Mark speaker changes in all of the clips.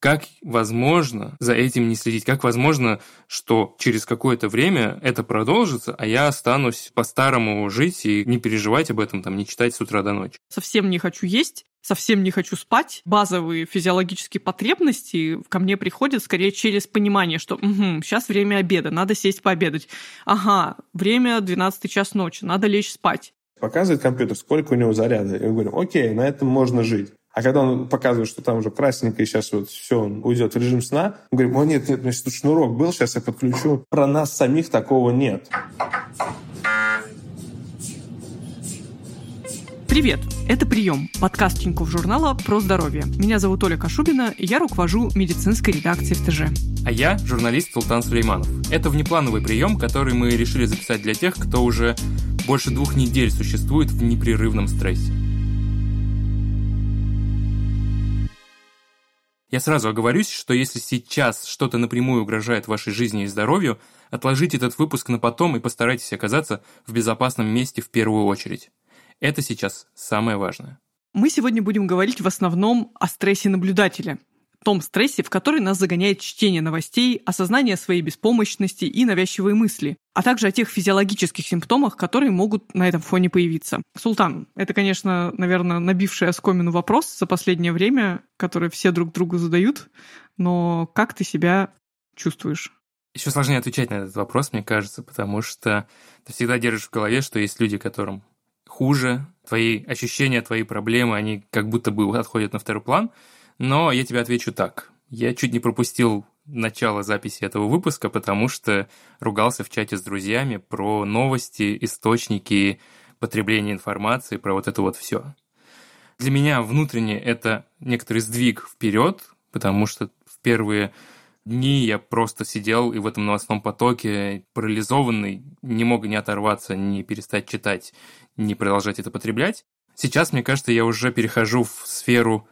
Speaker 1: Как возможно за этим не следить? Как возможно, что через какое-то время это продолжится, а я останусь по-старому жить и не переживать об этом, там, не читать с утра до ночи?
Speaker 2: Совсем не хочу есть, совсем не хочу спать. Базовые физиологические потребности ко мне приходят скорее через понимание, что угу, сейчас время обеда, надо сесть пообедать. Ага, время 12 час ночи, надо лечь спать.
Speaker 3: Показывает компьютер, сколько у него заряда. И мы говорим, окей, на этом можно жить. А когда он показывает, что там уже красненько, и сейчас вот все, он уйдет в режим сна, мы говорим, о нет, нет, у меня тут шнурок был, сейчас я подключу. Про нас самих такого нет.
Speaker 2: Привет! Это «Прием» – подкаст Тинькофф журнала про здоровье. Меня зовут Оля Кашубина, и я руковожу медицинской редакцией ФТЖ.
Speaker 1: А я журналист Султан Сулейманов. Это внеплановый прием, который мы решили записать для тех, кто уже больше двух недель существует в непрерывном стрессе. Я сразу оговорюсь, что если сейчас что-то напрямую угрожает вашей жизни и здоровью, отложите этот выпуск на потом и постарайтесь оказаться в безопасном месте в первую очередь. Это сейчас самое важное.
Speaker 2: Мы сегодня будем говорить в основном о стрессе наблюдателя, том стрессе, в который нас загоняет чтение новостей, осознание своей беспомощности и навязчивые мысли, а также о тех физиологических симптомах, которые могут на этом фоне появиться. Султан, это, конечно, наверное, набивший оскомину вопрос за последнее время, который все друг другу задают, но как ты себя чувствуешь?
Speaker 1: Еще сложнее отвечать на этот вопрос, мне кажется, потому что ты всегда держишь в голове, что есть люди, которым хуже, твои ощущения, твои проблемы, они как будто бы отходят на второй план – но я тебе отвечу так. Я чуть не пропустил начало записи этого выпуска, потому что ругался в чате с друзьями про новости, источники потребления информации, про вот это вот все. Для меня внутренне это некоторый сдвиг вперед, потому что в первые дни я просто сидел и в этом новостном потоке парализованный, не мог ни оторваться, ни перестать читать, ни продолжать это потреблять. Сейчас, мне кажется, я уже перехожу в сферу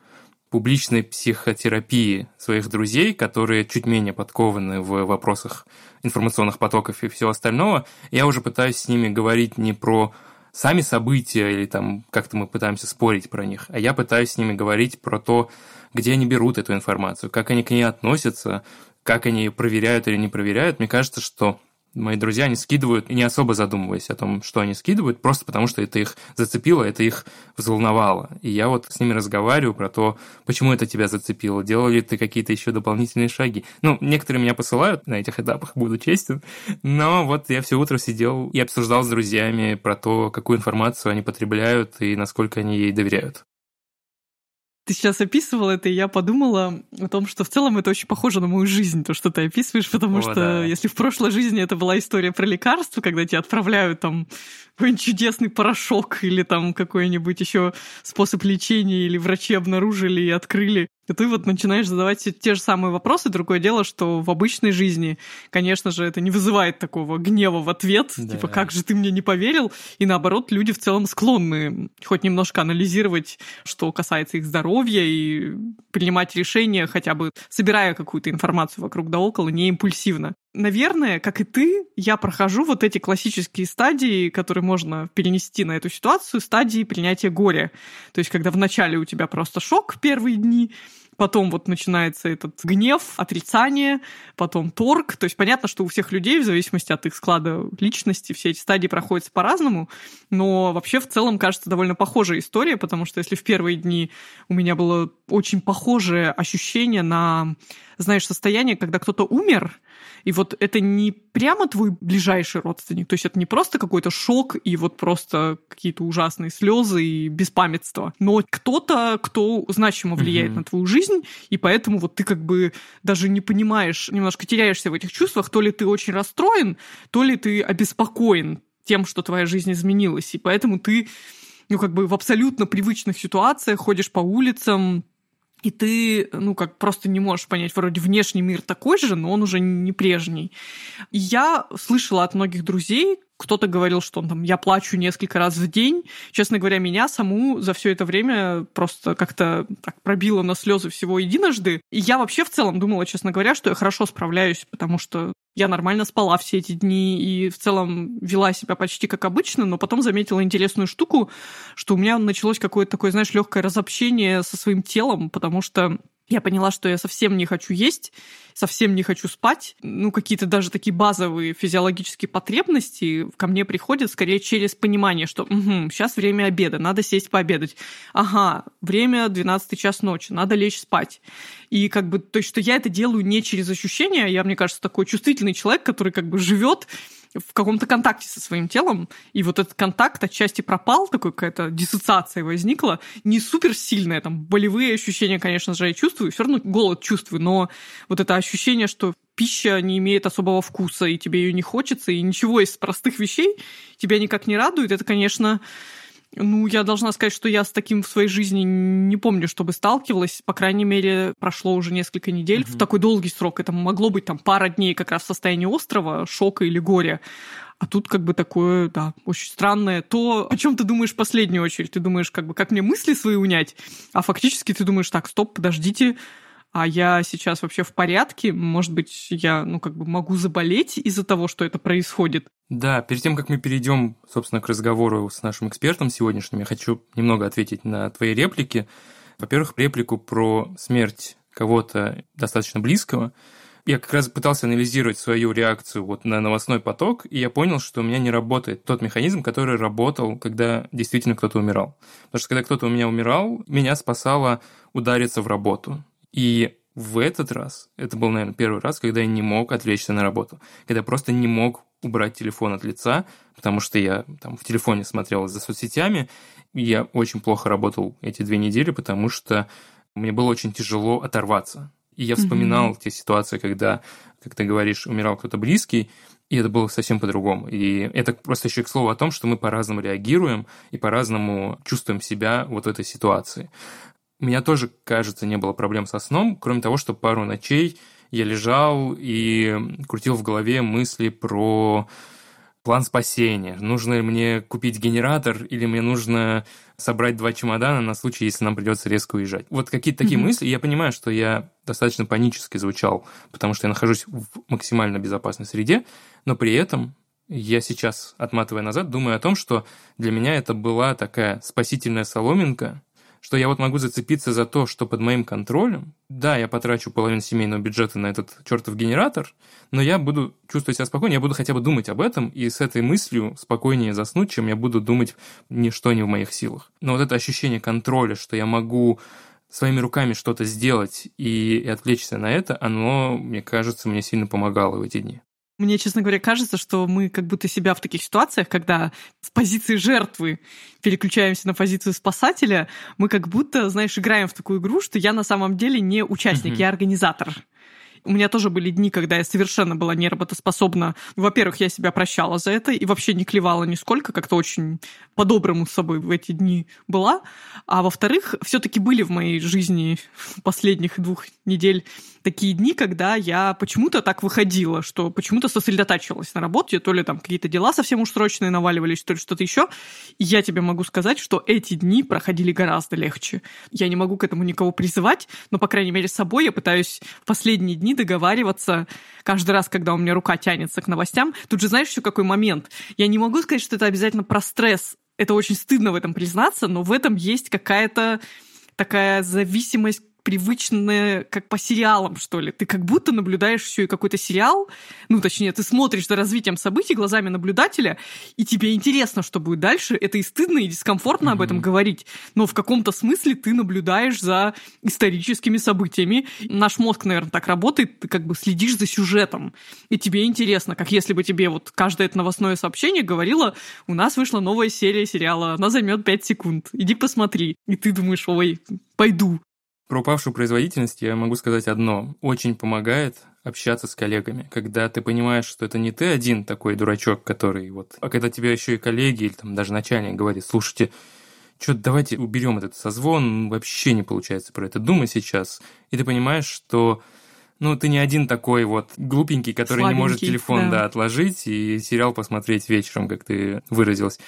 Speaker 1: публичной психотерапии своих друзей, которые чуть менее подкованы в вопросах информационных потоков и всего остального, я уже пытаюсь с ними говорить не про сами события или там как-то мы пытаемся спорить про них, а я пытаюсь с ними говорить про то, где они берут эту информацию, как они к ней относятся, как они ее проверяют или не проверяют. Мне кажется, что мои друзья, они скидывают, не особо задумываясь о том, что они скидывают, просто потому что это их зацепило, это их взволновало. И я вот с ними разговариваю про то, почему это тебя зацепило, делал ли ты какие-то еще дополнительные шаги. Ну, некоторые меня посылают на этих этапах, буду честен, но вот я все утро сидел и обсуждал с друзьями про то, какую информацию они потребляют и насколько они ей доверяют.
Speaker 2: Ты сейчас описывал это, и я подумала о том, что в целом это очень похоже на мою жизнь, то, что ты описываешь, потому О, что да. если в прошлой жизни это была история про лекарства, когда тебя отправляют там какой-нибудь чудесный порошок или там какой-нибудь еще способ лечения, или врачи обнаружили и открыли, и ты вот начинаешь задавать те же самые вопросы. Другое дело, что в обычной жизни, конечно же, это не вызывает такого гнева в ответ, да. типа, как же ты мне не поверил? И наоборот, люди в целом склонны хоть немножко анализировать, что касается их здоровья, и принимать решения, хотя бы собирая какую-то информацию вокруг да около, не импульсивно наверное, как и ты, я прохожу вот эти классические стадии, которые можно перенести на эту ситуацию, стадии принятия горя. То есть, когда вначале у тебя просто шок первые дни, потом вот начинается этот гнев, отрицание, потом торг. То есть понятно, что у всех людей, в зависимости от их склада личности, все эти стадии проходят по-разному, но вообще в целом кажется довольно похожая история, потому что если в первые дни у меня было очень похожее ощущение на, знаешь, состояние, когда кто-то умер, и вот это не прямо твой ближайший родственник, то есть это не просто какой-то шок и вот просто какие-то ужасные слезы и беспамятство, но кто-то, кто значимо влияет mm-hmm. на твою жизнь, и поэтому вот ты как бы даже не понимаешь, немножко теряешься в этих чувствах, то ли ты очень расстроен, то ли ты обеспокоен тем, что твоя жизнь изменилась, и поэтому ты ну, как бы в абсолютно привычных ситуациях ходишь по улицам, и ты, ну, как просто не можешь понять, вроде внешний мир такой же, но он уже не прежний. Я слышала от многих друзей, кто-то говорил, что там я плачу несколько раз в день. Честно говоря, меня саму за все это время просто как-то так пробило на слезы всего единожды. И я вообще в целом думала, честно говоря, что я хорошо справляюсь, потому что я нормально спала все эти дни и в целом вела себя почти как обычно, но потом заметила интересную штуку, что у меня началось какое-то такое, знаешь, легкое разобщение со своим телом, потому что Я поняла, что я совсем не хочу есть, совсем не хочу спать. Ну, какие-то даже такие базовые физиологические потребности ко мне приходят скорее через понимание, что угу, сейчас время обеда, надо сесть пообедать. Ага, время 12 час ночи, надо лечь спать. И как бы, то есть, что я это делаю не через ощущения, я, мне кажется, такой чувствительный человек, который как бы живет в каком-то контакте со своим телом, и вот этот контакт отчасти пропал, такой какая-то диссоциация возникла, не супер сильная, там, болевые ощущения, конечно же, я чувствую, все равно голод чувствую, но вот это ощущение, что пища не имеет особого вкуса, и тебе ее не хочется, и ничего из простых вещей тебя никак не радует, это, конечно, ну, я должна сказать, что я с таким в своей жизни не помню, чтобы сталкивалась. По крайней мере, прошло уже несколько недель. Угу. В такой долгий срок. Это могло быть там пара дней как раз в состоянии острова, шока или горя. А тут как бы такое, да, очень странное. То, о чем ты думаешь в последнюю очередь? Ты думаешь, как бы, как мне мысли свои унять? А фактически ты думаешь, так, стоп, подождите, а я сейчас вообще в порядке, может быть, я, ну, как бы могу заболеть из-за того, что это происходит.
Speaker 1: Да, перед тем, как мы перейдем, собственно, к разговору с нашим экспертом сегодняшним, я хочу немного ответить на твои реплики. Во-первых, реплику про смерть кого-то достаточно близкого. Я как раз пытался анализировать свою реакцию вот на новостной поток, и я понял, что у меня не работает тот механизм, который работал, когда действительно кто-то умирал. Потому что когда кто-то у меня умирал, меня спасало удариться в работу. И в этот раз, это был, наверное, первый раз, когда я не мог отвлечься на работу, когда я просто не мог убрать телефон от лица, потому что я там в телефоне смотрел за соцсетями, и я очень плохо работал эти две недели, потому что мне было очень тяжело оторваться. И я вспоминал mm-hmm. те ситуации, когда, как ты говоришь, умирал кто-то близкий, и это было совсем по-другому. И это просто еще к слову о том, что мы по-разному реагируем и по-разному чувствуем себя вот в этой ситуации. У меня тоже, кажется, не было проблем со сном, кроме того, что пару ночей я лежал и крутил в голове мысли про план спасения. Нужно ли мне купить генератор или мне нужно собрать два чемодана на случай, если нам придется резко уезжать. Вот какие-то такие mm-hmm. мысли. Я понимаю, что я достаточно панически звучал, потому что я нахожусь в максимально безопасной среде, но при этом я сейчас, отматывая назад, думаю о том, что для меня это была такая спасительная соломинка, что я вот могу зацепиться за то, что под моим контролем. Да, я потрачу половину семейного бюджета на этот чертов генератор, но я буду чувствовать себя спокойнее, я буду хотя бы думать об этом, и с этой мыслью спокойнее заснуть, чем я буду думать ничто не в моих силах. Но вот это ощущение контроля, что я могу своими руками что-то сделать и, и отвлечься на это, оно, мне кажется, мне сильно помогало в эти дни.
Speaker 2: Мне, честно говоря, кажется, что мы как будто себя в таких ситуациях, когда с позиции жертвы переключаемся на позицию спасателя, мы как будто, знаешь, играем в такую игру, что я на самом деле не участник, mm-hmm. я организатор. У меня тоже были дни, когда я совершенно была неработоспособна. Во-первых, я себя прощала за это и вообще не клевала нисколько, как-то очень по-доброму с собой в эти дни была. А во-вторых, все таки были в моей жизни последних двух недель такие дни, когда я почему-то так выходила, что почему-то сосредотачивалась на работе, то ли там какие-то дела совсем уж срочные наваливались, то ли что-то еще. И я тебе могу сказать, что эти дни проходили гораздо легче. Я не могу к этому никого призывать, но, по крайней мере, с собой я пытаюсь в последние дни договариваться каждый раз, когда у меня рука тянется к новостям. Тут же знаешь еще какой момент? Я не могу сказать, что это обязательно про стресс. Это очень стыдно в этом признаться, но в этом есть какая-то такая зависимость привычное, как по сериалам, что ли. Ты как будто наблюдаешь еще и какой-то сериал, ну, точнее, ты смотришь за развитием событий глазами наблюдателя, и тебе интересно, что будет дальше. Это и стыдно, и дискомфортно mm-hmm. об этом говорить, но в каком-то смысле ты наблюдаешь за историческими событиями. Наш мозг, наверное, так работает, ты как бы следишь за сюжетом, и тебе интересно, как если бы тебе вот каждое это новостное сообщение говорило, у нас вышла новая серия сериала, она займет 5 секунд, иди посмотри. И ты думаешь, ой, пойду.
Speaker 1: Про упавшую производительность я могу сказать одно. Очень помогает общаться с коллегами, когда ты понимаешь, что это не ты один такой дурачок, который вот... А когда тебе еще и коллеги или там даже начальник говорит, слушайте, что давайте уберем этот созвон, вообще не получается про это думать сейчас. И ты понимаешь, что ну, ты не один такой вот глупенький, который Слабенький, не может телефон, да. да, отложить и сериал посмотреть вечером, как ты выразилась.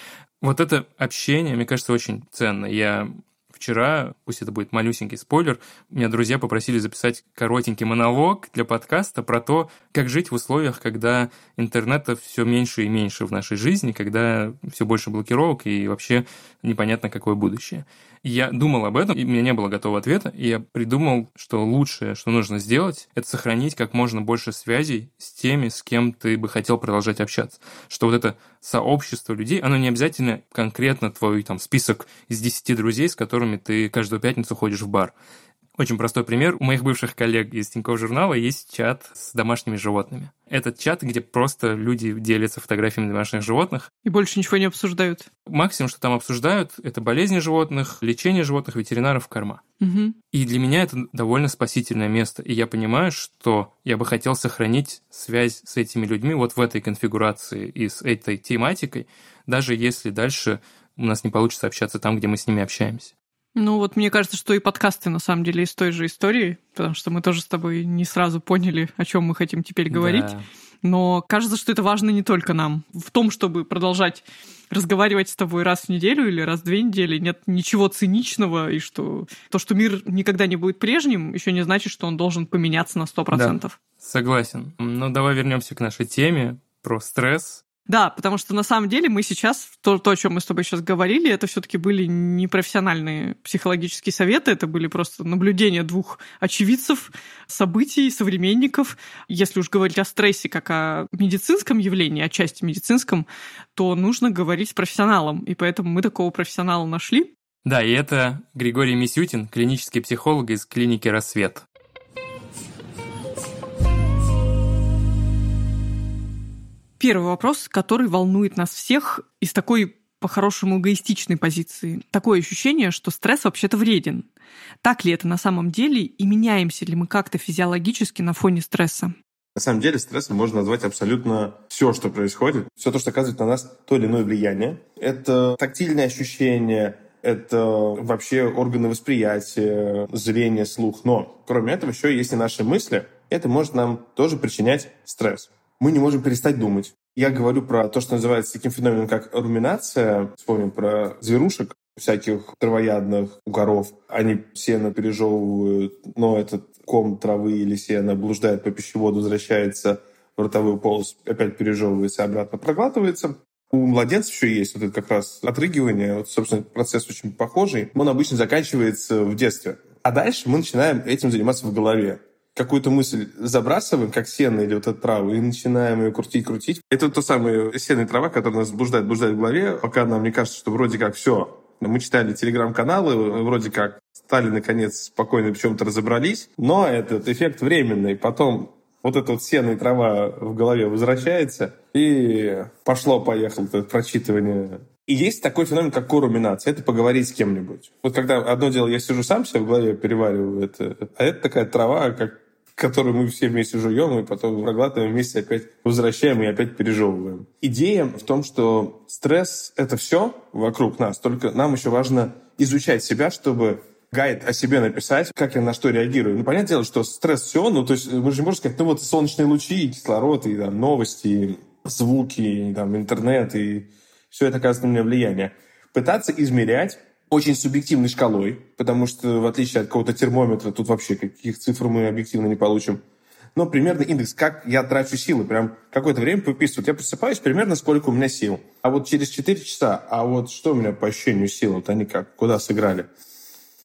Speaker 1: Вот это общение, мне кажется, очень ценно. Я вчера, пусть это будет малюсенький спойлер, меня друзья попросили записать коротенький монолог для подкаста про то, как жить в условиях, когда интернета все меньше и меньше в нашей жизни, когда все больше блокировок и вообще непонятно, какое будущее. Я думал об этом, и у меня не было готового ответа, и я придумал, что лучшее, что нужно сделать, это сохранить как можно больше связей с теми, с кем ты бы хотел продолжать общаться. Что вот это сообщество людей, оно не обязательно конкретно твой там список из 10 друзей, с которыми ты каждую пятницу ходишь в бар. Очень простой пример. У моих бывших коллег из Тинькофф журнала есть чат с домашними животными. Этот чат, где просто люди делятся фотографиями домашних животных.
Speaker 2: И больше ничего не обсуждают.
Speaker 1: Максимум, что там обсуждают, это болезни животных, лечение животных, ветеринаров, корма.
Speaker 2: Угу.
Speaker 1: И для меня это довольно спасительное место. И я понимаю, что я бы хотел сохранить связь с этими людьми вот в этой конфигурации и с этой тематикой, даже если дальше у нас не получится общаться там, где мы с ними общаемся.
Speaker 2: Ну вот мне кажется, что и подкасты на самом деле из той же истории, потому что мы тоже с тобой не сразу поняли, о чем мы хотим теперь говорить. Да. Но кажется, что это важно не только нам. В том, чтобы продолжать разговаривать с тобой раз в неделю или раз в две недели, нет ничего циничного, и что то, что мир никогда не будет прежним, еще не значит, что он должен поменяться на 100%. Да,
Speaker 1: согласен. Ну, давай вернемся к нашей теме про стресс.
Speaker 2: Да, потому что на самом деле мы сейчас, то, то о чем мы с тобой сейчас говорили, это все-таки были не профессиональные психологические советы, это были просто наблюдения двух очевидцев, событий, современников. Если уж говорить о стрессе как о медицинском явлении, о части медицинском, то нужно говорить с профессионалом. И поэтому мы такого профессионала нашли.
Speaker 1: Да, и это Григорий Мисютин, клинический психолог из клиники «Рассвет».
Speaker 2: Первый вопрос, который волнует нас всех из такой по-хорошему эгоистичной позиции. Такое ощущение, что стресс вообще-то вреден. Так ли это на самом деле и меняемся ли мы как-то физиологически на фоне стресса?
Speaker 3: На самом деле стрессом можно назвать абсолютно все, что происходит, все то, что оказывает на нас то или иное влияние. Это тактильные ощущения, это вообще органы восприятия, зрение, слух. Но кроме этого еще есть и наши мысли. Это может нам тоже причинять стресс мы не можем перестать думать. Я говорю про то, что называется таким феноменом, как руминация. Вспомним про зверушек всяких травоядных, угоров. Они сено пережевывают, но этот ком травы или сена блуждает по пищеводу, возвращается в ротовую полость, опять пережевывается, обратно проглатывается. У младенцев еще есть вот это как раз отрыгивание. Вот, собственно, процесс очень похожий. Он обычно заканчивается в детстве. А дальше мы начинаем этим заниматься в голове какую-то мысль забрасываем, как сено или вот эту траву, и начинаем ее крутить-крутить. Это то самое сено и трава, которая нас блуждает в голове, пока нам не кажется, что вроде как все. Мы читали телеграм-каналы, вроде как стали, наконец, спокойно в чем-то разобрались, но этот эффект временный. Потом вот эта вот сено и трава в голове возвращается, и пошло-поехало это прочитывание и есть такой феномен, как коруминация. Это поговорить с кем-нибудь. Вот когда одно дело, я сижу сам себе в голове, перевариваю это, а это такая трава, как которую мы все вместе жуем, и потом проглатываем вместе, опять возвращаем и опять пережевываем. Идея в том, что стресс — это все вокруг нас, только нам еще важно изучать себя, чтобы гайд о себе написать, как я на что реагирую. Ну, понятное дело, что стресс все, ну, то есть мы же не можем сказать, ну, вот солнечные лучи, и кислород, и там, новости, и звуки, и там, интернет, и все это оказывает на меня влияние. Пытаться измерять очень субъективной шкалой, потому что в отличие от какого-то термометра, тут вообще каких цифр мы объективно не получим. Но примерно индекс, как я трачу силы, прям какое-то время выписывают. Я просыпаюсь, примерно сколько у меня сил. А вот через 4 часа, а вот что у меня по ощущению сил, вот они как, куда сыграли.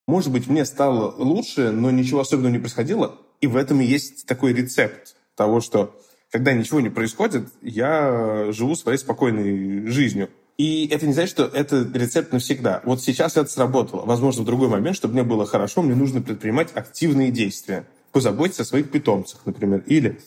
Speaker 3: Может быть, мне стало лучше, но ничего особенного не происходило. И в этом и есть такой рецепт того, что когда ничего не происходит, я живу своей спокойной жизнью. И это не значит, что это рецепт навсегда. Вот сейчас это сработало. Возможно, в другой момент, чтобы мне было хорошо, мне нужно предпринимать активные действия. Позаботиться о своих питомцах, например. Или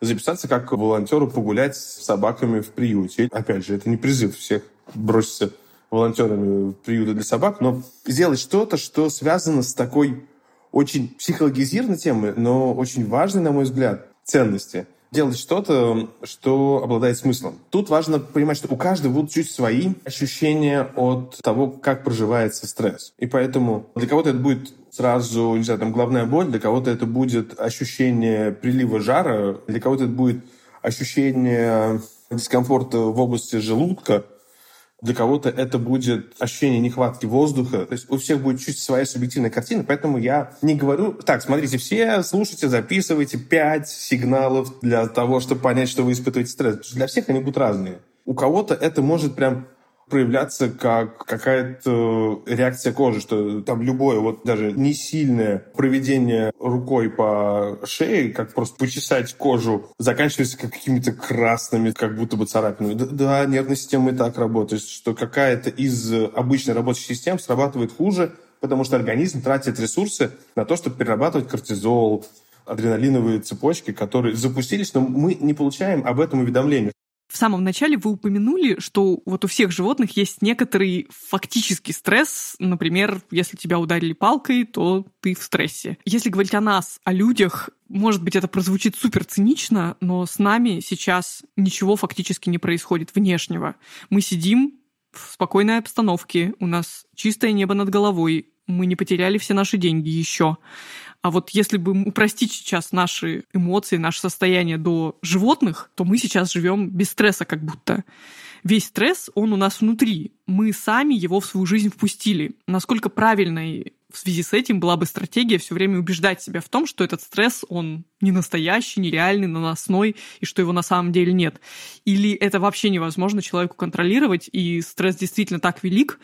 Speaker 3: записаться как волонтеру погулять с собаками в приюте. Опять же, это не призыв всех броситься волонтерами в приюты для собак, но сделать что-то, что связано с такой очень психологизированной темой, но очень важной, на мой взгляд, ценности – делать что-то, что обладает смыслом. Тут важно понимать, что у каждого будут чуть свои ощущения от того, как проживается стресс. И поэтому для кого-то это будет сразу, не знаю, там, головная боль, для кого-то это будет ощущение прилива жара, для кого-то это будет ощущение дискомфорта в области желудка, для кого-то это будет ощущение нехватки воздуха. То есть у всех будет чуть своя субъективная картина, поэтому я не говорю... Так, смотрите, все слушайте, записывайте пять сигналов для того, чтобы понять, что вы испытываете стресс. Для всех они будут разные. У кого-то это может прям проявляться как какая-то реакция кожи, что там любое, вот даже не сильное проведение рукой по шее, как просто почесать кожу, заканчивается какими-то красными, как будто бы царапинами. Да, да, нервная система и так работает, что какая-то из обычной рабочей систем срабатывает хуже, потому что организм тратит ресурсы на то, чтобы перерабатывать кортизол, адреналиновые цепочки, которые запустились, но мы не получаем об этом уведомления.
Speaker 2: В самом начале вы упомянули, что вот у всех животных есть некоторый фактический стресс. Например, если тебя ударили палкой, то ты в стрессе. Если говорить о нас, о людях, может быть, это прозвучит супер цинично, но с нами сейчас ничего фактически не происходит внешнего. Мы сидим в спокойной обстановке, у нас чистое небо над головой, мы не потеряли все наши деньги еще. А вот если бы упростить сейчас наши эмоции, наше состояние до животных, то мы сейчас живем без стресса как будто. Весь стресс, он у нас внутри. Мы сами его в свою жизнь впустили. Насколько правильной в связи с этим была бы стратегия все время убеждать себя в том, что этот стресс, он не настоящий, нереальный, наносной, и что его на самом деле нет. Или это вообще невозможно человеку контролировать, и стресс действительно так велик,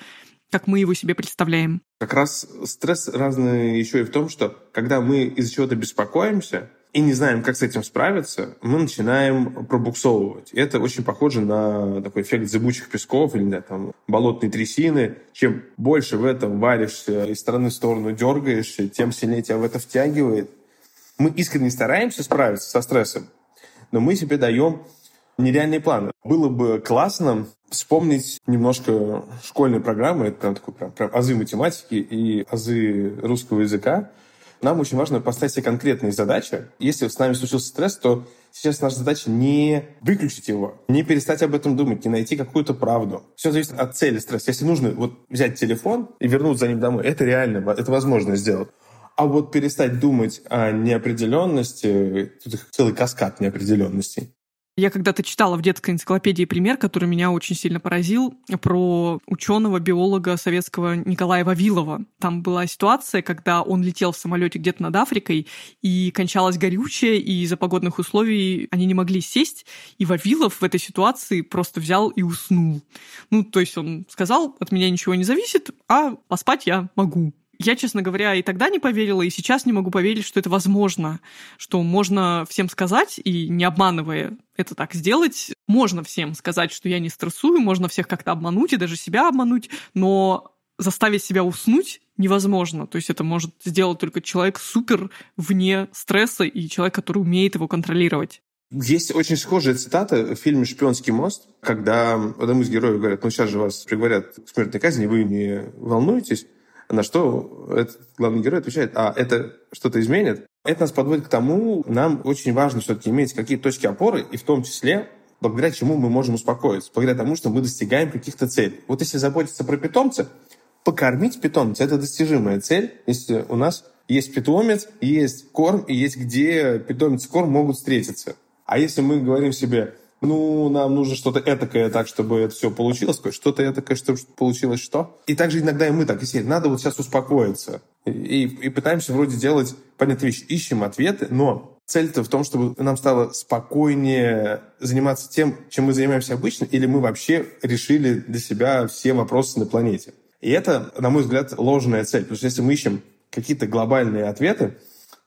Speaker 2: как мы его себе представляем.
Speaker 3: Как раз стресс разный еще и в том, что когда мы из-за чего-то беспокоимся и не знаем, как с этим справиться, мы начинаем пробуксовывать. Это очень похоже на такой эффект зыбучих песков или да, там, болотной трясины. Чем больше в этом варишься, из стороны в сторону дергаешься, тем сильнее тебя в это втягивает. Мы искренне стараемся справиться со стрессом, но мы себе даем нереальные планы. Было бы классно вспомнить немножко школьные программы, это прям такой прям, прям азы математики и азы русского языка. Нам очень важно поставить себе конкретные задачи. Если с нами случился стресс, то сейчас наша задача не выключить его, не перестать об этом думать, не найти какую-то правду. Все зависит от цели стресса. Если нужно вот взять телефон и вернуться за ним домой, это реально, это возможно сделать. А вот перестать думать о неопределенности, тут целый каскад неопределенностей,
Speaker 2: я когда-то читала в детской энциклопедии пример, который меня очень сильно поразил, про ученого биолога советского Николая Вавилова. Там была ситуация, когда он летел в самолете где-то над Африкой, и кончалось горючее, и из-за погодных условий они не могли сесть, и Вавилов в этой ситуации просто взял и уснул. Ну, то есть он сказал, от меня ничего не зависит, а поспать я могу. Я, честно говоря, и тогда не поверила, и сейчас не могу поверить, что это возможно, что можно всем сказать, и не обманывая это так сделать, можно всем сказать, что я не стрессую, можно всех как-то обмануть и даже себя обмануть, но заставить себя уснуть невозможно. То есть это может сделать только человек супер вне стресса и человек, который умеет его контролировать.
Speaker 3: Есть очень схожая цитата в фильме «Шпионский мост», когда одному из героев говорят, ну сейчас же вас приговорят к смертной казни, вы не волнуетесь. На что этот главный герой отвечает, а это что-то изменит? Это нас подводит к тому, нам очень важно все-таки иметь какие-то точки опоры, и в том числе благодаря чему мы можем успокоиться, благодаря тому, что мы достигаем каких-то целей. Вот если заботиться про питомца, покормить питомца – это достижимая цель, если у нас есть питомец, есть корм, и есть где питомец и корм могут встретиться. А если мы говорим себе, ну, нам нужно что-то этакое так, чтобы это все получилось, что-то этакое, чтобы получилось что. И также иногда и мы так, если надо вот сейчас успокоиться. И, и пытаемся вроде делать понятные вещи. Ищем ответы, но цель-то в том, чтобы нам стало спокойнее заниматься тем, чем мы занимаемся обычно, или мы вообще решили для себя все вопросы на планете. И это, на мой взгляд, ложная цель. Потому что если мы ищем какие-то глобальные ответы,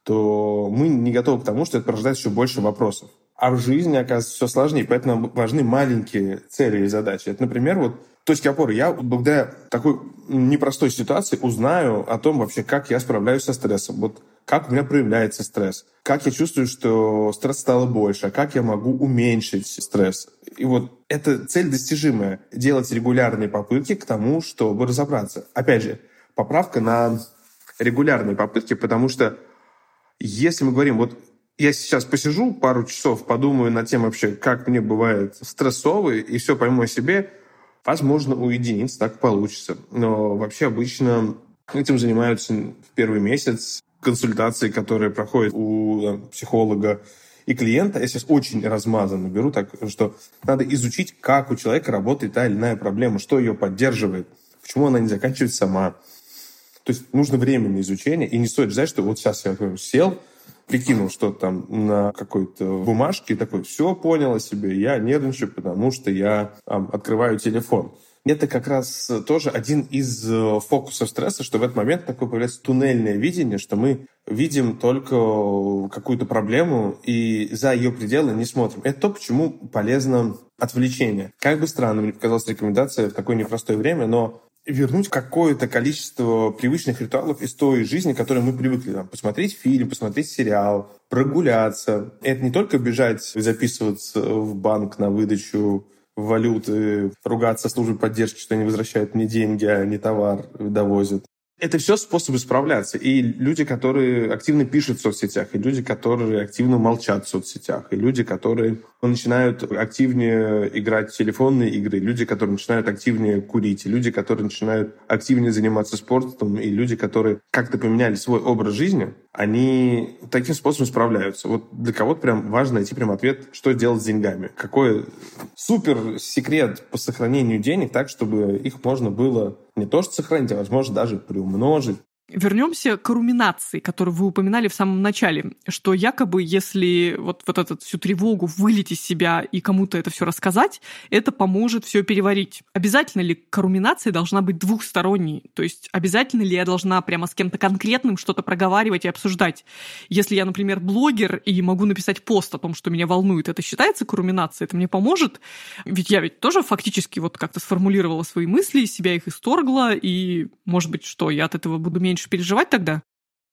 Speaker 3: то мы не готовы к тому, что это порождает еще больше вопросов. А в жизни, оказывается, все сложнее, поэтому важны маленькие цели и задачи. Это, например, вот точки опоры. Я благодаря такой непростой ситуации узнаю о том вообще, как я справляюсь со стрессом. Вот как у меня проявляется стресс, как я чувствую, что стресс стало больше, а как я могу уменьшить стресс. И вот эта цель достижимая. Делать регулярные попытки к тому, чтобы разобраться. Опять же, поправка на регулярные попытки, потому что если мы говорим, вот я сейчас посижу пару часов, подумаю над тем вообще, как мне бывает стрессово, и все пойму о себе, возможно, уединиться так получится. Но вообще обычно этим занимаются в первый месяц консультации, которые проходят у там, психолога и клиента. Я сейчас очень размазанно беру, так что надо изучить, как у человека работает та или иная проблема, что ее поддерживает, почему она не заканчивается сама. То есть нужно время на изучение, и не стоит ждать, что вот сейчас я сел, прикинул что-то там на какой-то бумажке такой, все понял о себе, я нервничаю, потому что я там, открываю телефон. Это как раз тоже один из э, фокусов стресса, что в этот момент такое появляется туннельное видение, что мы видим только какую-то проблему и за ее пределы не смотрим. Это то, почему полезно отвлечение. Как бы странно мне показалась рекомендация в такое непростое время, но вернуть какое-то количество привычных ритуалов из той жизни, которой мы привыкли. Там, посмотреть фильм, посмотреть сериал, прогуляться. Это не только бежать, записываться в банк на выдачу валюты, ругаться службой поддержки, что они возвращают мне деньги, а не товар довозят. Это все способы справляться. И люди, которые активно пишут в соцсетях, и люди, которые активно молчат в соцсетях, и люди, которые начинают активнее играть в телефонные игры, люди, которые начинают активнее курить, и люди, которые начинают активнее заниматься спортом, и люди, которые как-то поменяли свой образ жизни, они таким способом справляются. Вот для кого-то прям важно найти прям ответ, что делать с деньгами. Какой супер секрет по сохранению денег так, чтобы их можно было не то что сохранить, а, возможно, даже приумножить.
Speaker 2: Вернемся к руминации, которую вы упоминали в самом начале, что якобы если вот, вот эту всю тревогу вылить из себя и кому-то это все рассказать, это поможет все переварить. Обязательно ли руминация должна быть двухсторонней? То есть обязательно ли я должна прямо с кем-то конкретным что-то проговаривать и обсуждать? Если я, например, блогер и могу написать пост о том, что меня волнует, это считается руминацией? Это мне поможет? Ведь я ведь тоже фактически вот как-то сформулировала свои мысли, себя их исторгла, и, может быть, что, я от этого буду меньше меньше переживать тогда?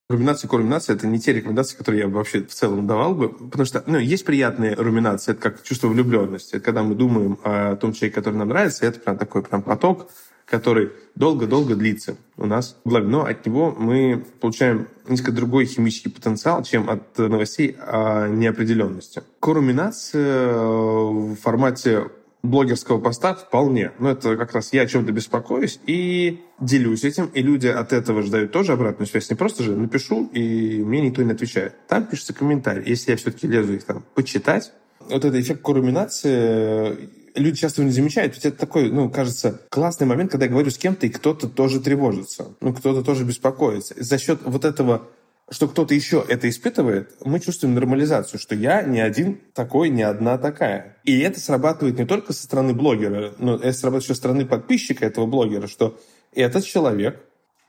Speaker 3: Руминация коруминация – это не те рекомендации, которые я вообще в целом давал бы, потому что ну, есть приятные руминации, это как чувство влюбленности. Это когда мы думаем о том человеке, который нам нравится, это прям такой прям поток, который долго-долго длится у нас в голове. Но от него мы получаем несколько другой химический потенциал, чем от новостей о неопределенности. Коруминация в формате блогерского поста вполне. Но это как раз я о чем-то беспокоюсь и делюсь этим, и люди от этого ждают тоже обратную связь. Не просто же напишу, и мне никто не отвечает. Там пишется комментарий. Если я все-таки лезу их там почитать, вот этот эффект коруминации люди часто его не замечают. Ведь это такой, ну, кажется, классный момент, когда я говорю с кем-то, и кто-то тоже тревожится. Ну, кто-то тоже беспокоится. За счет вот этого что кто-то еще это испытывает, мы чувствуем нормализацию, что я не один такой, не одна такая. И это срабатывает не только со стороны блогера, но это срабатывает еще со стороны подписчика этого блогера, что этот человек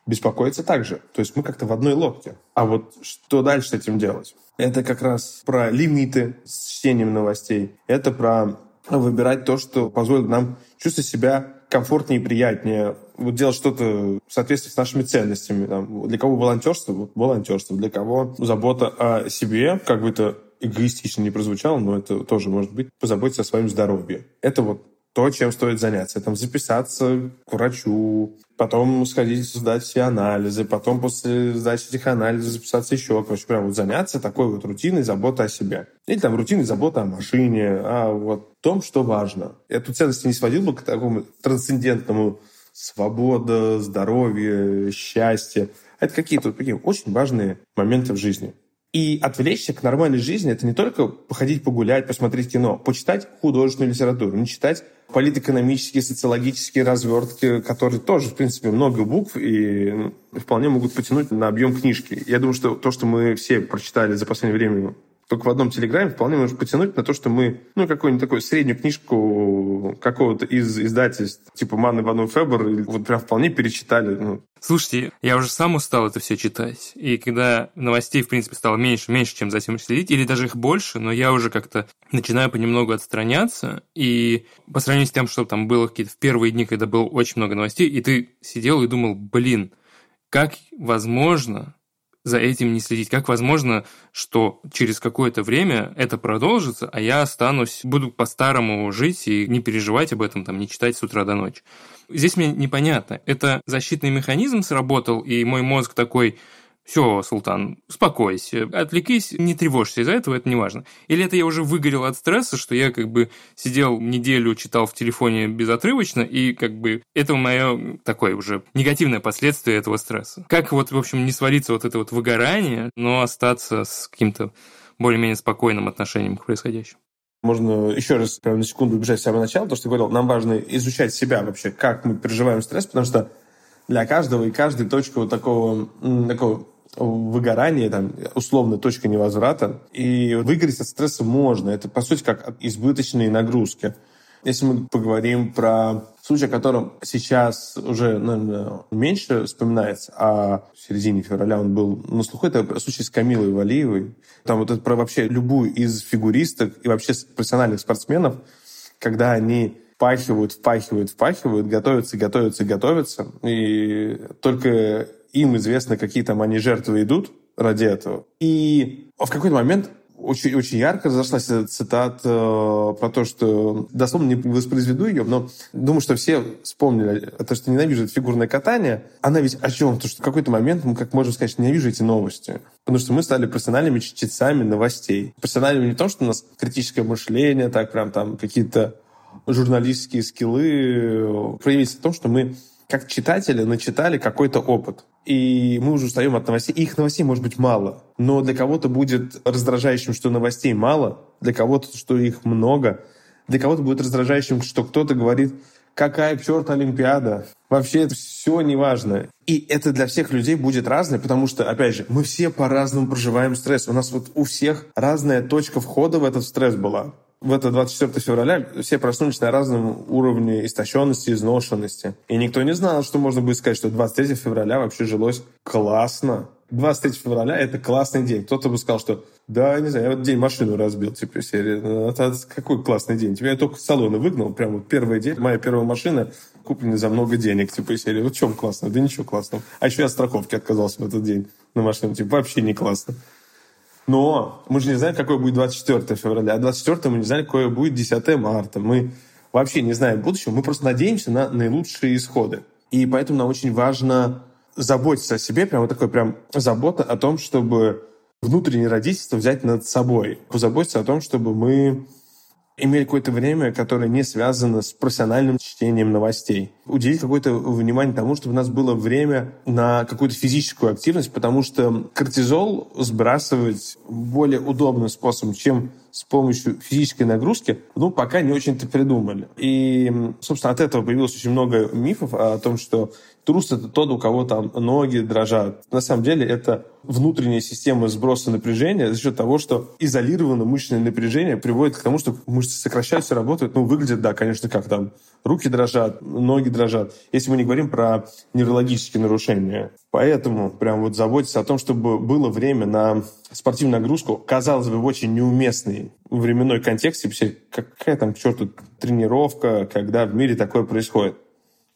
Speaker 3: беспокоится также. То есть мы как-то в одной лодке. А вот что дальше с этим делать? Это как раз про лимиты с чтением новостей. Это про выбирать то, что позволит нам чувствовать себя комфортнее и приятнее вот делать что-то в соответствии с нашими ценностями. Там, для кого волонтерство, вот волонтерство, для кого забота о себе, как бы это эгоистично не прозвучало, но это тоже может быть, позаботиться о своем здоровье. Это вот то, чем стоит заняться. Там записаться к врачу, потом сходить сдать все анализы, потом после сдачи этих анализов записаться еще. Короче, прям вот заняться такой вот рутиной заботы о себе. Или там рутиной заботы о машине, о вот том, что важно. Эту ценность не сводил бы к такому трансцендентному свобода, здоровье, счастье. Это какие-то такие очень важные моменты в жизни. И отвлечься к нормальной жизни – это не только походить погулять, посмотреть кино, почитать художественную литературу, не читать политэкономические, социологические развертки, которые тоже, в принципе, много букв и ну, вполне могут потянуть на объем книжки. Я думаю, что то, что мы все прочитали за последнее время только в одном телеграме вполне можешь потянуть на то, что мы, ну, какую-нибудь такую среднюю книжку какого-то из издательств, типа Манны Вану Фебер, вот прям вполне перечитали. Ну.
Speaker 1: Слушайте, я уже сам устал это все читать. И когда новостей, в принципе, стало меньше, меньше, чем за этим следить, или даже их больше, но я уже как-то начинаю понемногу отстраняться. И по сравнению с тем, что там было какие-то в первые дни, когда было очень много новостей, и ты сидел и думал, блин, как возможно, за этим не следить? Как возможно, что через какое-то время это продолжится, а я останусь, буду по-старому жить и не переживать об этом, там, не читать с утра до ночи? Здесь мне непонятно. Это защитный механизм сработал, и мой мозг такой, все, Султан, успокойся, отвлекись, не тревожься из-за этого, это не важно. Или это я уже выгорел от стресса, что я как бы сидел неделю, читал в телефоне безотрывочно, и как бы это мое такое уже негативное последствие этого стресса. Как вот, в общем, не свалиться вот это вот выгорание, но остаться с каким-то более-менее спокойным отношением к происходящему.
Speaker 3: Можно еще раз прямо на секунду убежать с самого начала, то, что ты говорил, нам важно изучать себя вообще, как мы переживаем стресс, потому что для каждого и каждой точка вот такого, такого выгорание, там, условно, точка невозврата. И выгореть от стресса можно. Это, по сути, как избыточные нагрузки. Если мы поговорим про случай, о котором сейчас уже наверное, меньше вспоминается, а в середине февраля он был на слуху, это случай с Камилой Валиевой. Там вот это про вообще любую из фигуристок и вообще профессиональных спортсменов, когда они впахивают, впахивают, впахивают, готовятся, готовятся, готовятся, и только им известно, какие там они жертвы идут ради этого. И в какой-то момент очень, очень ярко разошлась эта цитата э, про то, что дословно не воспроизведу ее, но думаю, что все вспомнили то, что ненавижу это фигурное катание. Она ведь о чем? То, что в какой-то момент мы, как можем сказать, ненавижу эти новости. Потому что мы стали профессиональными чтецами новостей. Профессиональными не в том, что у нас критическое мышление, так прям там какие-то журналистские скиллы э, проявились в том, что мы как читатели начитали какой-то опыт. И мы уже устаем от новостей. Их новостей может быть мало. Но для кого-то будет раздражающим, что новостей мало. Для кого-то, что их много. Для кого-то будет раздражающим, что кто-то говорит, какая к черту Олимпиада. Вообще это все неважно. И это для всех людей будет разное, потому что, опять же, мы все по-разному проживаем стресс. У нас вот у всех разная точка входа в этот стресс была в это 24 февраля все проснулись на разном уровне истощенности, изношенности. И никто не знал, что можно будет сказать, что 23 февраля вообще жилось классно. 23 февраля — это классный день. Кто-то бы сказал, что да, не знаю, я вот день машину разбил, типа, серии. «Ну, это какой классный день. Тебя я только с салона выгнал, прям вот первый день. Моя первая машина куплена за много денег, типа, серии. Вот в чем классно? Да ничего классного. А еще я от страховки отказался в этот день на машину. Типа, вообще не классно. Но мы же не знаем, какой будет 24 февраля. А 24 мы не знаем, какое будет 10 марта. Мы вообще не знаем будущего. Мы просто надеемся на наилучшие исходы. И поэтому нам очень важно заботиться о себе, прям вот такой прям забота о том, чтобы внутреннее родительство взять над собой. Позаботиться о том, чтобы мы имели какое-то время, которое не связано с профессиональным чтением новостей. Уделить какое-то внимание тому, чтобы у нас было время на какую-то физическую активность, потому что кортизол сбрасывать более удобным способом, чем с помощью физической нагрузки, ну, пока не очень-то придумали. И, собственно, от этого появилось очень много мифов о том, что трус — это тот, у кого там ноги дрожат. На самом деле это внутренняя система сброса напряжения за счет того, что изолированное мышечное напряжение приводит к тому, что мышцы сокращаются, работают. Ну, выглядит, да, конечно, как там руки дрожат, ноги дрожат. Если мы не говорим про неврологические нарушения. Поэтому прям вот заботиться о том, чтобы было время на спортивную нагрузку, казалось бы, в очень неуместный временной контексте, какая там к черту тренировка, когда в мире такое происходит.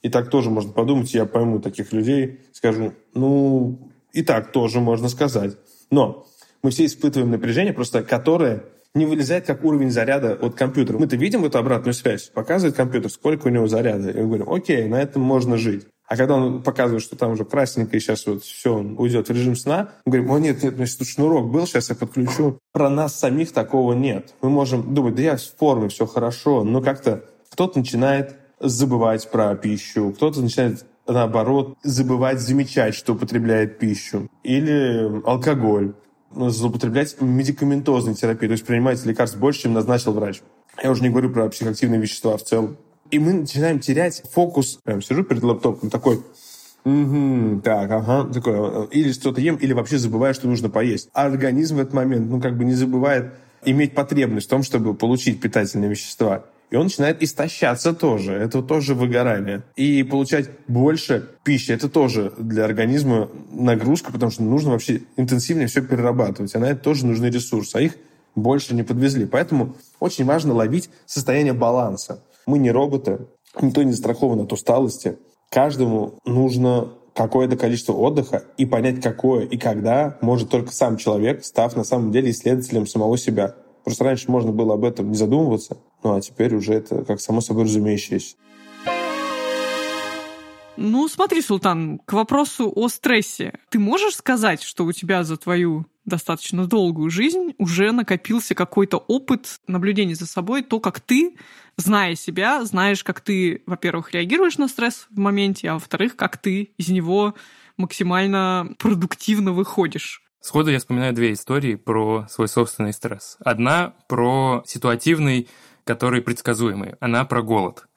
Speaker 3: И так тоже можно подумать, я пойму таких людей, скажу, ну, и так тоже можно сказать. Но мы все испытываем напряжение, просто которое не вылезает как уровень заряда от компьютера. Мы-то видим эту обратную связь, показывает компьютер, сколько у него заряда. И мы говорим, окей, на этом можно жить. А когда он показывает, что там уже красненько, и сейчас вот все, он уйдет в режим сна, мы говорим, о нет, нет, значит, тут шнурок был, сейчас я подключу. Про нас самих такого нет. Мы можем думать, да я в форме, все хорошо, но как-то кто-то начинает забывать про пищу, кто-то начинает наоборот, забывать замечать, что употребляет пищу. Или алкоголь. Злоупотреблять медикаментозной терапией, то есть принимать лекарств больше, чем назначил врач. Я уже не говорю про психоактивные вещества в целом. И мы начинаем терять фокус. Прям сижу перед лаптопом, такой, Угу, так, ага, такое. Или что-то ем, или вообще забываю, что нужно поесть. А организм в этот момент, ну, как бы не забывает иметь потребность в том, чтобы получить питательные вещества и он начинает истощаться тоже. Это тоже выгорание. И получать больше пищи, это тоже для организма нагрузка, потому что нужно вообще интенсивнее все перерабатывать. А на это тоже нужны ресурсы, а их больше не подвезли. Поэтому очень важно ловить состояние баланса. Мы не роботы, никто не застрахован от усталости. Каждому нужно какое-то количество отдыха и понять, какое и когда может только сам человек, став на самом деле исследователем самого себя. Просто раньше можно было об этом не задумываться, ну а теперь уже это как само собой разумеющееся.
Speaker 2: Ну, смотри, Султан, к вопросу о стрессе. Ты можешь сказать, что у тебя за твою достаточно долгую жизнь уже накопился какой-то опыт наблюдения за собой, то, как ты, зная себя, знаешь, как ты, во-первых, реагируешь на стресс в моменте, а во-вторых, как ты из него максимально продуктивно выходишь.
Speaker 1: Сходу я вспоминаю две истории про свой собственный стресс. Одна про ситуативный, который предсказуемый. Она про голод.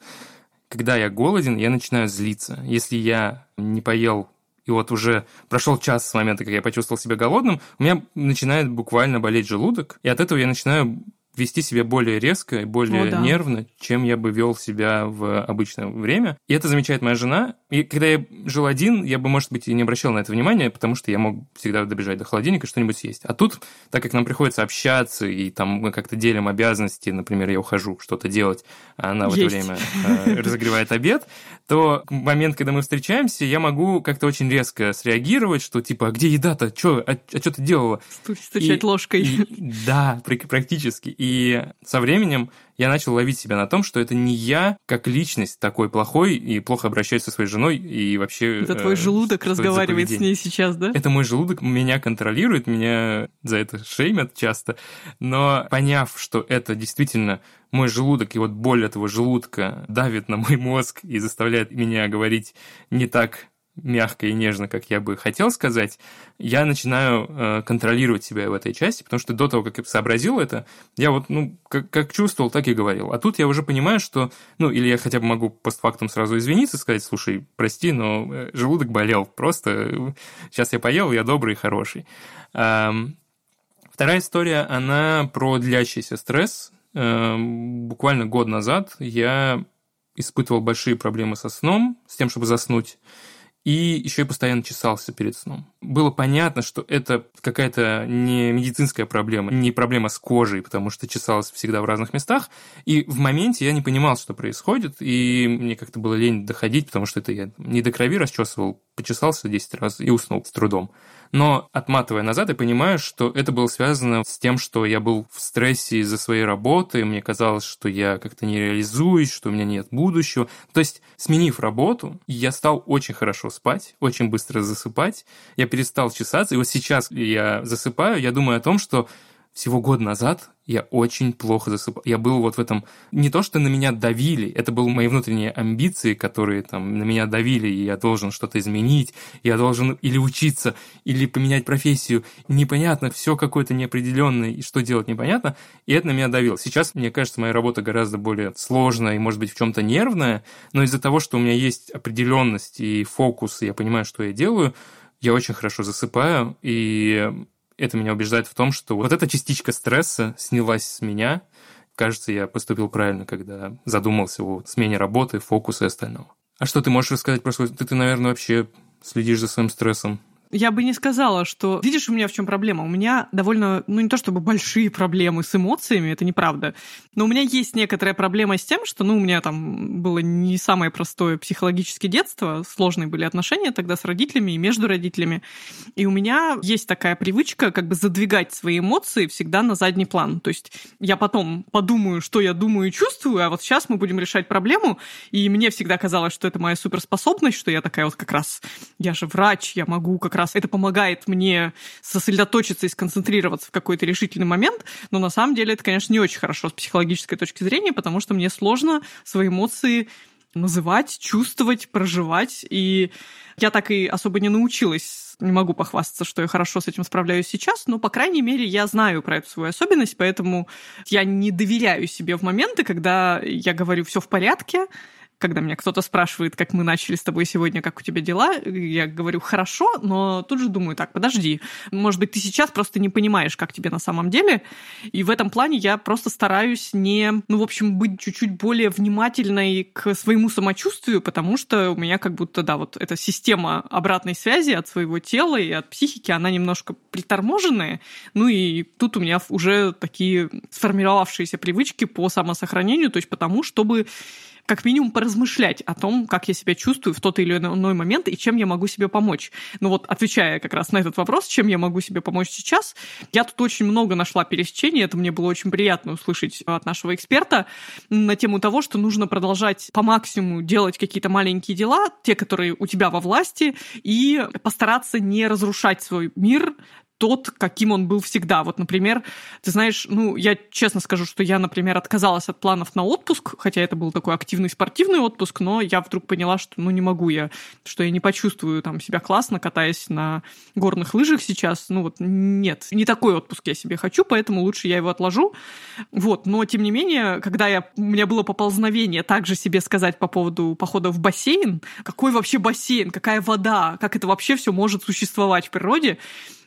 Speaker 1: Когда я голоден, я начинаю злиться. Если я не поел и вот уже прошел час с момента, как я почувствовал себя голодным, у меня начинает буквально болеть желудок, и от этого я начинаю вести себя более резко и более О, да. нервно, чем я бы вел себя в обычное время. И это замечает моя жена. И когда я жил один, я бы, может быть, и не обращал на это внимания, потому что я мог всегда добежать до холодильника и что-нибудь съесть. А тут, так как нам приходится общаться, и там мы как-то делим обязанности, например, я ухожу что-то делать, а она в Есть. это время э, разогревает обед, то момент, когда мы встречаемся, я могу как-то очень резко среагировать, что типа, а где еда-то? Чё? А, а что ты делала?
Speaker 2: Стучать ложкой.
Speaker 1: Да, практически. И со временем я начал ловить себя на том, что это не я как личность такой плохой и плохо обращаюсь со своей женой и вообще...
Speaker 2: Это твой э, желудок разговаривает с ней сейчас, да?
Speaker 1: Это мой желудок меня контролирует, меня за это шеймят часто, но поняв, что это действительно мой желудок, и вот боль этого желудка давит на мой мозг и заставляет меня говорить не так мягко и нежно, как я бы хотел сказать, я начинаю э, контролировать себя в этой части, потому что до того, как я сообразил это, я вот, ну, как, как чувствовал, так и говорил. А тут я уже понимаю, что, ну, или я хотя бы могу постфактум сразу извиниться, сказать, слушай, прости, но э, желудок болел, просто сейчас я поел, я добрый и хороший. Эм, вторая история, она про длящийся стресс. Эм, буквально год назад я испытывал большие проблемы со сном, с тем, чтобы заснуть и еще и постоянно чесался перед сном. Было понятно, что это какая-то не медицинская проблема, не проблема с кожей, потому что чесалось всегда в разных местах, и в моменте я не понимал, что происходит, и мне как-то было лень доходить, потому что это я не до крови расчесывал, почесался 10 раз и уснул с трудом. Но отматывая назад, я понимаю, что это было связано с тем, что я был в стрессе из-за своей работы, мне казалось, что я как-то не реализуюсь, что у меня нет будущего. То есть, сменив работу, я стал очень хорошо спать, очень быстро засыпать, я перестал чесаться, и вот сейчас я засыпаю, я думаю о том, что всего год назад я очень плохо засыпал. Я был вот в этом... Не то, что на меня давили, это были мои внутренние амбиции, которые там на меня давили, и я должен что-то изменить, я должен или учиться, или поменять профессию. Непонятно, все какое-то неопределенное, и что делать непонятно, и это на меня давило. Сейчас, мне кажется, моя работа гораздо более сложная и, может быть, в чем-то нервная, но из-за того, что у меня есть определенность и фокус, и я понимаю, что я делаю, я очень хорошо засыпаю, и это меня убеждает в том, что вот эта частичка стресса снялась с меня. Кажется, я поступил правильно, когда задумался о смене работы, фокуса и остального. А что ты можешь рассказать про свой... Ты, ты наверное, вообще следишь за своим стрессом
Speaker 2: я бы не сказала, что... Видишь, у меня в чем проблема? У меня довольно, ну не то чтобы большие проблемы с эмоциями, это неправда, но у меня есть некоторая проблема с тем, что, ну, у меня там было не самое простое психологическое детство, сложные были отношения тогда с родителями и между родителями, и у меня есть такая привычка как бы задвигать свои эмоции всегда на задний план. То есть я потом подумаю, что я думаю и чувствую, а вот сейчас мы будем решать проблему, и мне всегда казалось, что это моя суперспособность, что я такая вот как раз, я же врач, я могу как раз раз это помогает мне сосредоточиться и сконцентрироваться в какой-то решительный момент, но на самом деле это, конечно, не очень хорошо с психологической точки зрения, потому что мне сложно свои эмоции называть, чувствовать, проживать. И я так и особо не научилась. Не могу похвастаться, что я хорошо с этим справляюсь сейчас, но, по крайней мере, я знаю про эту свою особенность, поэтому я не доверяю себе в моменты, когда я говорю все в порядке, когда меня кто-то спрашивает, как мы начали с тобой сегодня, как у тебя дела, я говорю хорошо, но тут же думаю, так, подожди, может быть, ты сейчас просто не понимаешь, как тебе на самом деле, и в этом плане я просто стараюсь не, ну, в общем, быть чуть-чуть более внимательной к своему самочувствию, потому что у меня как будто, да, вот эта система обратной связи от своего тела и от психики, она немножко приторможенная, ну и тут у меня уже такие сформировавшиеся привычки по самосохранению, то есть потому, чтобы как минимум поразмышлять о том, как я себя чувствую в тот или иной момент и чем я могу себе помочь. Ну вот, отвечая как раз на этот вопрос, чем я могу себе помочь сейчас, я тут очень много нашла пересечений, это мне было очень приятно услышать от нашего эксперта на тему того, что нужно продолжать по максимуму делать какие-то маленькие дела, те, которые у тебя во власти, и постараться не разрушать свой мир тот, каким он был всегда. Вот, например, ты знаешь, ну, я честно скажу, что я, например, отказалась от планов на отпуск, хотя это был такой активный спортивный отпуск, но я вдруг поняла, что, ну, не могу я, что я не почувствую там себя классно, катаясь на горных лыжах сейчас. Ну, вот нет, не такой отпуск я себе хочу, поэтому лучше я его отложу. Вот, но, тем не менее, когда я, у меня было поползновение также себе сказать по поводу похода в бассейн, какой вообще бассейн, какая вода, как это вообще все может существовать в природе,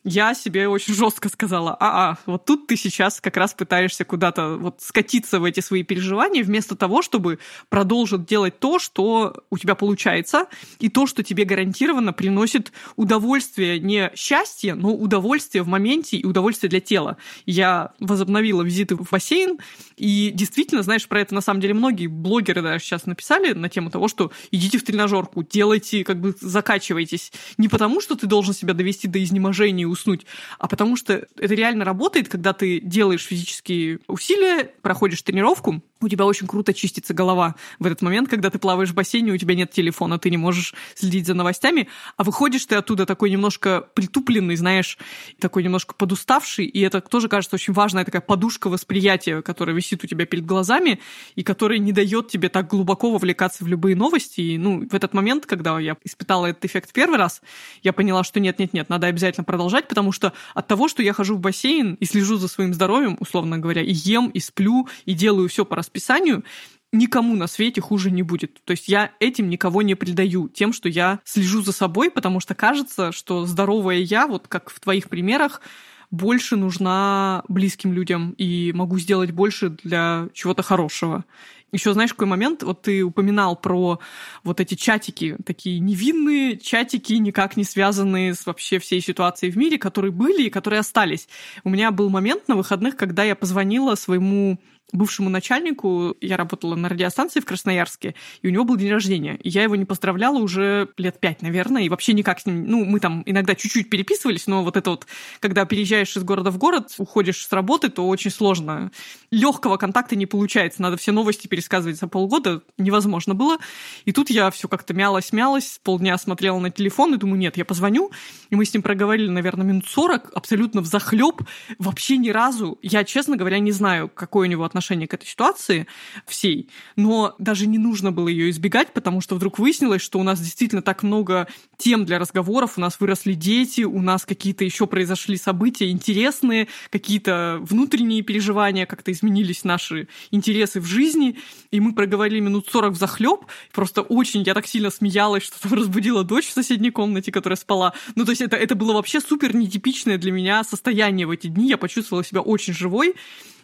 Speaker 2: я себе очень жестко сказала, а-а, вот тут ты сейчас как раз пытаешься куда-то вот скатиться в эти свои переживания, вместо того, чтобы продолжить делать то, что у тебя получается, и то, что тебе гарантированно приносит удовольствие, не счастье, но удовольствие в моменте и удовольствие для тела. Я возобновила визиты в бассейн, и действительно, знаешь, про это на самом деле многие блогеры даже сейчас написали на тему того, что идите в тренажерку, делайте, как бы закачивайтесь. Не потому, что ты должен себя довести до изнеможения уснуть, а потому что это реально работает, когда ты делаешь физические усилия, проходишь тренировку, у тебя очень круто чистится голова в этот момент, когда ты плаваешь в бассейне, у тебя нет телефона, ты не можешь следить за новостями, а выходишь ты оттуда такой немножко притупленный, знаешь, такой немножко подуставший, и это тоже кажется очень важная такая подушка восприятия, которая висит у тебя перед глазами, и которая не дает тебе так глубоко вовлекаться в любые новости. И, ну, в этот момент, когда я испытала этот эффект первый раз, я поняла, что нет-нет-нет, надо обязательно продолжать, потому что от того, что я хожу в бассейн и слежу за своим здоровьем, условно говоря, и ем, и сплю, и делаю все по расписанию, никому на свете хуже не будет. То есть я этим никого не предаю, тем, что я слежу за собой, потому что кажется, что здоровая я, вот как в твоих примерах, больше нужна близким людям и могу сделать больше для чего-то хорошего. Еще знаешь, какой момент? Вот ты упоминал про вот эти чатики, такие невинные чатики, никак не связанные с вообще всей ситуацией в мире, которые были и которые остались. У меня был момент на выходных, когда я позвонила своему бывшему начальнику, я работала на радиостанции в Красноярске, и у него был день рождения. И я его не поздравляла уже лет пять, наверное, и вообще никак с ним... Ну, мы там иногда чуть-чуть переписывались, но вот это вот, когда переезжаешь из города в город, уходишь с работы, то очень сложно. Легкого контакта не получается. Надо все новости пересказывать за полгода. Невозможно было. И тут я все как-то мялась-мялась, полдня смотрела на телефон и думаю, нет, я позвоню. И мы с ним проговорили, наверное, минут сорок, абсолютно в захлеб, вообще ни разу. Я, честно говоря, не знаю, какой у него отношение отношение к этой ситуации всей, но даже не нужно было ее избегать, потому что вдруг выяснилось, что у нас действительно так много тем для разговоров, у нас выросли дети, у нас какие-то еще произошли события интересные, какие-то внутренние переживания, как-то изменились наши интересы в жизни, и мы проговорили минут 40 в захлеб, просто очень, я так сильно смеялась, что там разбудила дочь в соседней комнате, которая спала. Ну, то есть это, это было вообще супер нетипичное для меня состояние в эти дни, я почувствовала себя очень живой,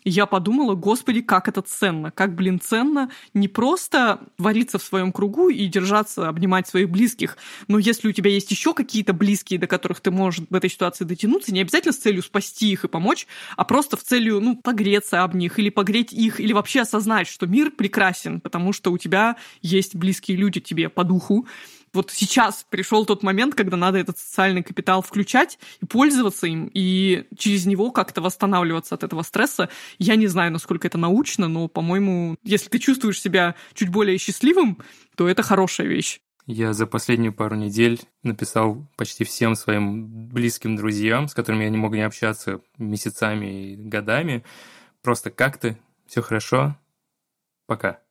Speaker 2: я подумала, господи, как это ценно, как, блин, ценно не просто вариться в своем кругу и держаться, обнимать своих близких, но если у тебя есть еще какие-то близкие, до которых ты можешь в этой ситуации дотянуться, не обязательно с целью спасти их и помочь, а просто в целью, ну, погреться об них или погреть их, или вообще осознать, что мир прекрасен, потому что у тебя есть близкие люди тебе по духу, вот сейчас пришел тот момент, когда надо этот социальный капитал включать и пользоваться им, и через него как-то восстанавливаться от этого стресса. Я не знаю, насколько это научно, но, по-моему, если ты чувствуешь себя чуть более счастливым, то это хорошая вещь.
Speaker 1: Я за последнюю пару недель написал почти всем своим близким друзьям, с которыми я не мог не общаться месяцами и годами, просто как ты, все хорошо, пока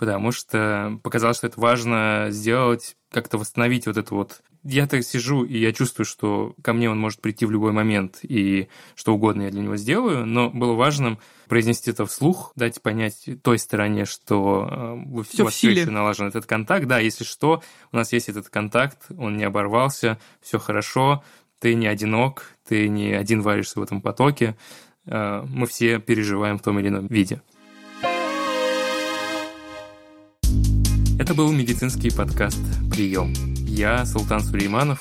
Speaker 1: потому что показалось, что это важно сделать, как-то восстановить вот это вот. Я так сижу, и я чувствую, что ко мне он может прийти в любой момент, и что угодно я для него сделаю, но было важным произнести это вслух, дать понять той стороне, что э, все у вас все еще налажен этот контакт. Да, если что, у нас есть этот контакт, он не оборвался, все хорошо, ты не одинок, ты не один варишься в этом потоке, э, мы все переживаем в том или ином виде. Это был медицинский подкаст «Прием». Я Султан Сулейманов.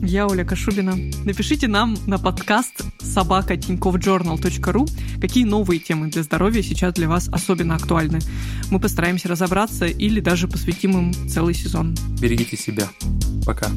Speaker 2: Я Оля Кашубина. Напишите нам на подкаст собака ру, какие новые темы для здоровья сейчас для вас особенно актуальны. Мы постараемся разобраться или даже посвятим им целый сезон.
Speaker 1: Берегите себя. Пока.